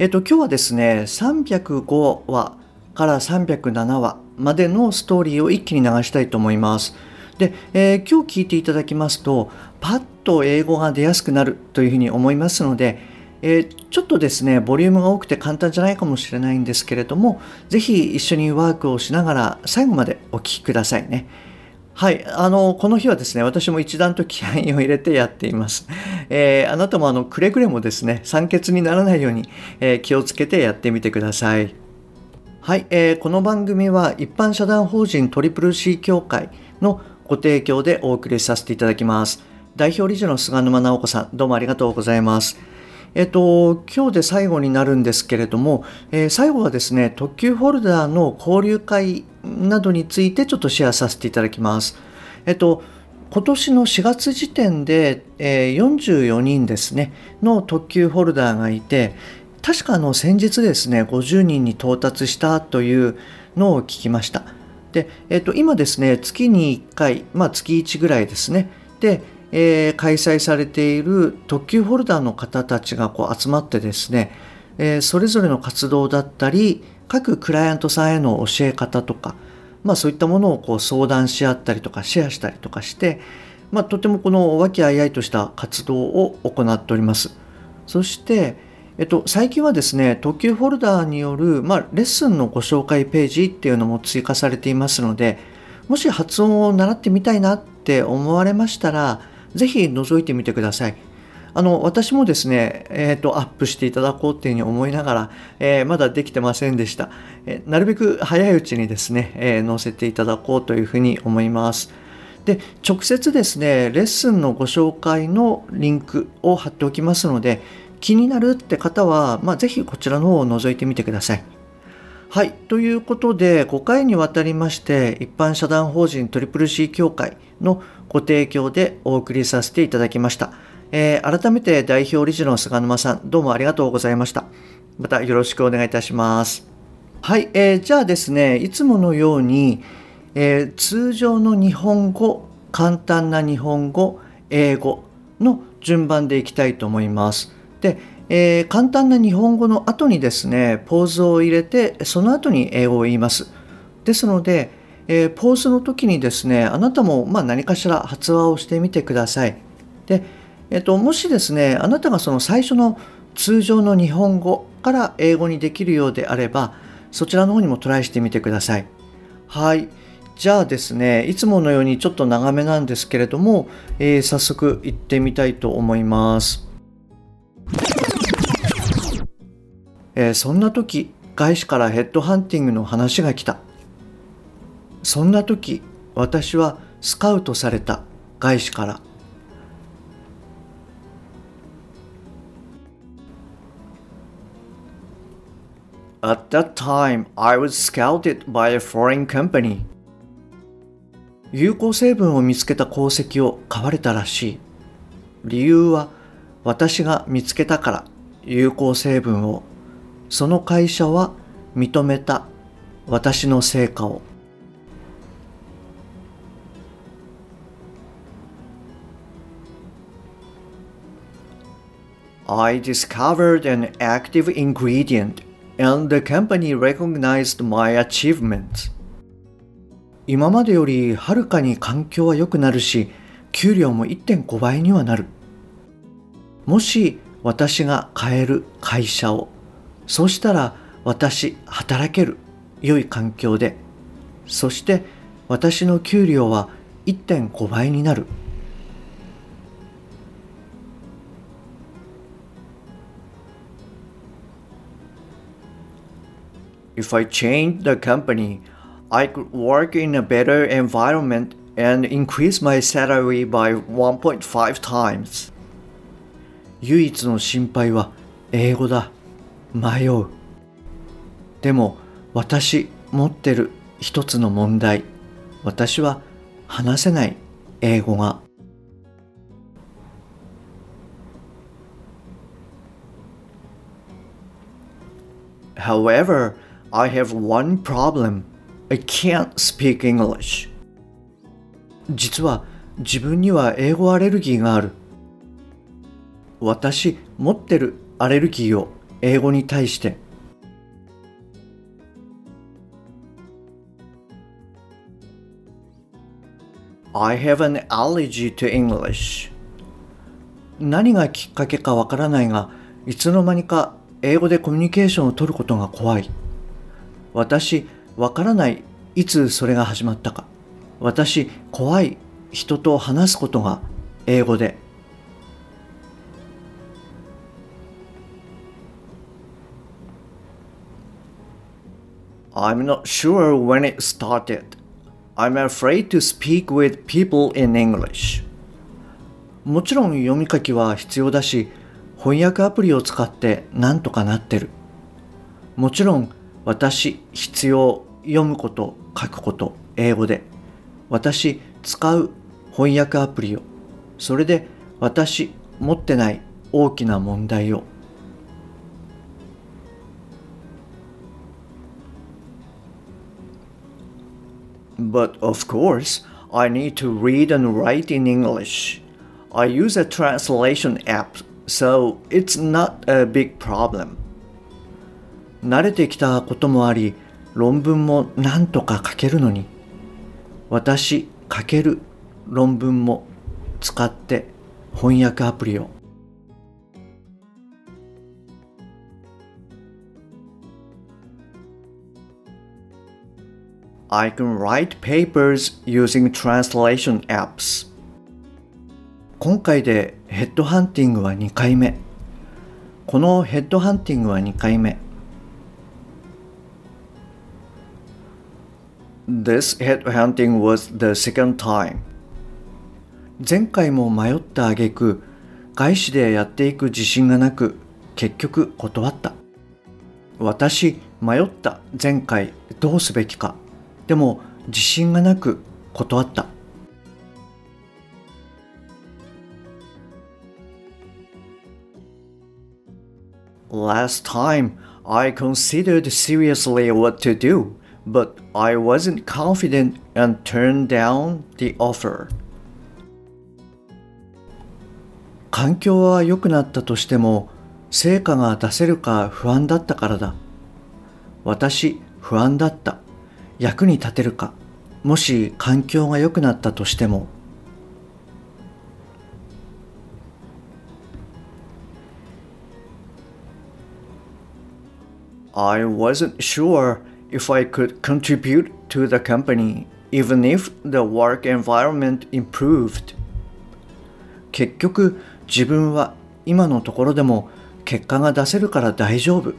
えっと今日はですね305話から307話までのストーリーを一気に流したいと思いますで、えー、今日聞いていただきますとパッと英語が出やすくなるというふうに思いますのでえー、ちょっとですね、ボリュームが多くて簡単じゃないかもしれないんですけれども、ぜひ一緒にワークをしながら最後までお聴きくださいね。はい。あの、この日はですね、私も一段と気合を入れてやっています。えー、あなたもあの、くれぐれもですね、酸欠にならないように、えー、気をつけてやってみてください。はい、えー、この番組は一般社団法人トリプル C 協会のご提供でお送りさせていただきます。代表理事の菅沼直子さん、どうもありがとうございます。えっと、今日で最後になるんですけれども、えー、最後はですね、特急フォルダーの交流会などについてちょっとシェアさせていただきます。えっと、今年の4月時点で、えー、44人ですね、の特急フォルダーがいて、確かの先日ですね、50人に到達したというのを聞きました。で、えっと、今ですね、月に1回、まあ月1ぐらいですね。で、えー、開催されている特急ホルダーの方たちがこう集まってですね、えー、それぞれの活動だったり各クライアントさんへの教え方とか、まあ、そういったものをこう相談し合ったりとかシェアしたりとかして、まあ、とてもこの和気あいあいとした活動を行っております。そして、えっと、最近はですね特急フォルダーによる、まあ、レッスンのご紹介ページっていうのも追加されていますのでもし発音を習ってみたいなって思われましたらぜひ覗いてみてください。あの私もですね、えーと、アップしていただこうっていうふうに思いながら、えー、まだできてませんでした、えー、なるべく早いうちにですね、え、載せていただこうというふうに思います。で直接ですねレッスンのご紹介のリンクを貼っておきますので気になるって方は、まあ、ぜひこちらの方を覗いてみてください。はい。ということで、5回にわたりまして、一般社団法人トリプル C 協会のご提供でお送りさせていただきました。えー、改めて代表理事の菅沼さん、どうもありがとうございました。またよろしくお願いいたします。はい。えー、じゃあですね、いつものように、えー、通常の日本語、簡単な日本語、英語の順番でいきたいと思います。で、えー、簡単な日本語の後にですね、ポーズを入れて、その後に英語を言います。ですので、えー、ポーズの時にですね、あなたもま何かしら発話をしてみてください。で、えーと、もしですね、あなたがその最初の通常の日本語から英語にできるようであれば、そちらの方にもトライしてみてください。はい。じゃあですね、いつものようにちょっと長めなんですけれども、えー、早速行ってみたいと思います。えー、そんな時外資からヘッドハンティングの話が来たそんな時私はスカウトされた外資から At that time, I was scouted by a foreign company. 有効成分を見つけた功績を買われたらしい。理由は私が見つけたから有効成分をその会社は認めた私の成果を I discovered an active ingredient and the company recognized my achievements. 今までよりはるかに環境は良くなるし、給料も1.5倍にはなる。もし私が変える会社をそうしたら私働ける良い環境でそして私の給料は1.5倍になる If I change the company, I could work in a better environment and increase my salary by 1.5 times. 唯一の心配は英語だ。迷うでも私持ってる一つの問題私は話せない英語が However, I have one problem. I can't speak English. 実は自分には英語アレルギーがある。私持ってるアレルギーを英語に対して。I have an allergy to English. 何がきっかけかわからないがいつの間にか英語でコミュニケーションを取ることが怖い。私わからないいつそれが始まったか。私怖い人と話すことが英語で。I'm not sure when it started. I'm afraid to speak with people in English. もちろん読み書きは必要だし、翻訳アプリを使ってなんとかなってる。もちろん私必要読むこと書くこと英語で私使う翻訳アプリをそれで私持ってない大きな問題を But of course, I need to read and write in English. I use a translation app, so it's not a big problem. 慣れてきたこともあり、論文もなんとか書けるのに、私書ける論文も使って翻訳アプリを I can write papers using translation apps. 今回でヘッドハンティングは2回目。このヘッドハンティングは2回目。This headhunting was the second time. 前回も迷った挙句、外資でやっていく自信がなく、結局断った。私、迷った前回どうすべきか。でも自信がなく断った。Last time, I considered seriously what to do, but I wasn't confident and turned down the offer. 環境は良くなったとしても成果が出せるか不安だったからだ。私不安だった。役に立てるかもし環境が良くなったとしても I wasn't sure if I could contribute to the company even if the work environment improved 結局自分は今のところでも結果が出せるから大丈夫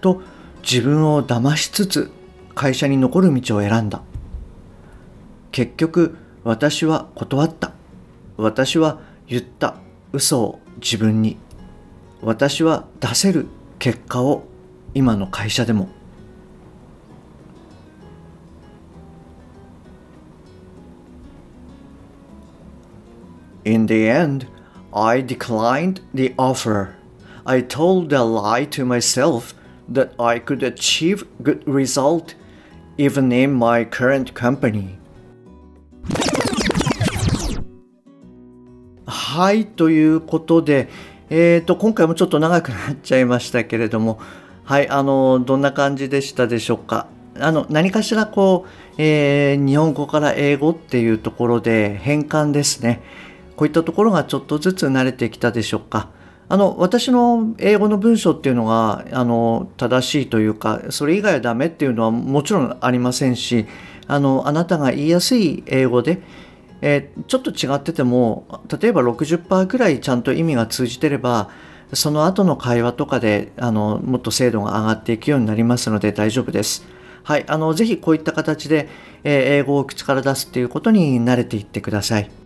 と自分を騙しつつ会社に残る道を選んだ結局私は断った私は言った嘘を自分に私は出せる結果を今の会社でも In the end, I declined the offer. I told a lie to myself that I could achieve good result even in my current company. はい、ということで、えーと、今回もちょっと長くなっちゃいましたけれども、はい、あの、どんな感じでしたでしょうか？あの、何かしらこう、えー、日本語から英語っていうところで変換ですね。こういったところがちょっとずつ慣れてきたでしょうか？あの私の英語の文章っていうのがあの正しいというかそれ以外はダメっていうのはもちろんありませんしあのあなたが言いやすい英語で、えー、ちょっと違ってても例えば60%ぐらいちゃんと意味が通じてればその後の会話とかであのもっと精度が上がっていくようになりますので大丈夫です。はい、あのぜひこういった形で、えー、英語を口から出すっていうことに慣れていってください。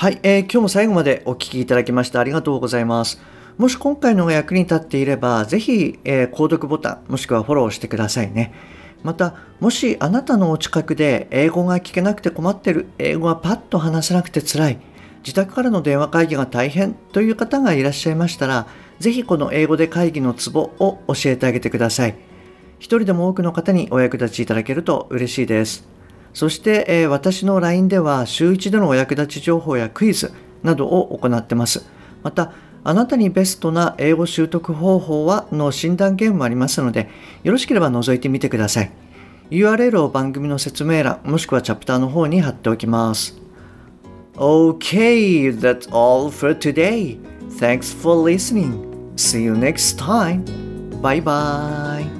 はい、えー、今日も最後までお聴きいただきましてありがとうございます。もし今回のが役に立っていれば、ぜひ、えー、購読ボタン、もしくはフォローしてくださいね。また、もしあなたのお近くで英語が聞けなくて困ってる、英語がパッと話せなくて辛い、自宅からの電話会議が大変という方がいらっしゃいましたら、ぜひこの英語で会議のツボを教えてあげてください。一人でも多くの方にお役立ちいただけると嬉しいです。そして、えー、私の LINE では週1でのお役立ち情報やクイズなどを行ってます。また、あなたにベストな英語習得方法はの診断ゲームもありますので、よろしければ覗いてみてください。URL を番組の説明欄、もしくはチャプターの方に貼っておきます。Okay, that's all for today. Thanks for listening. See you next time. Bye bye.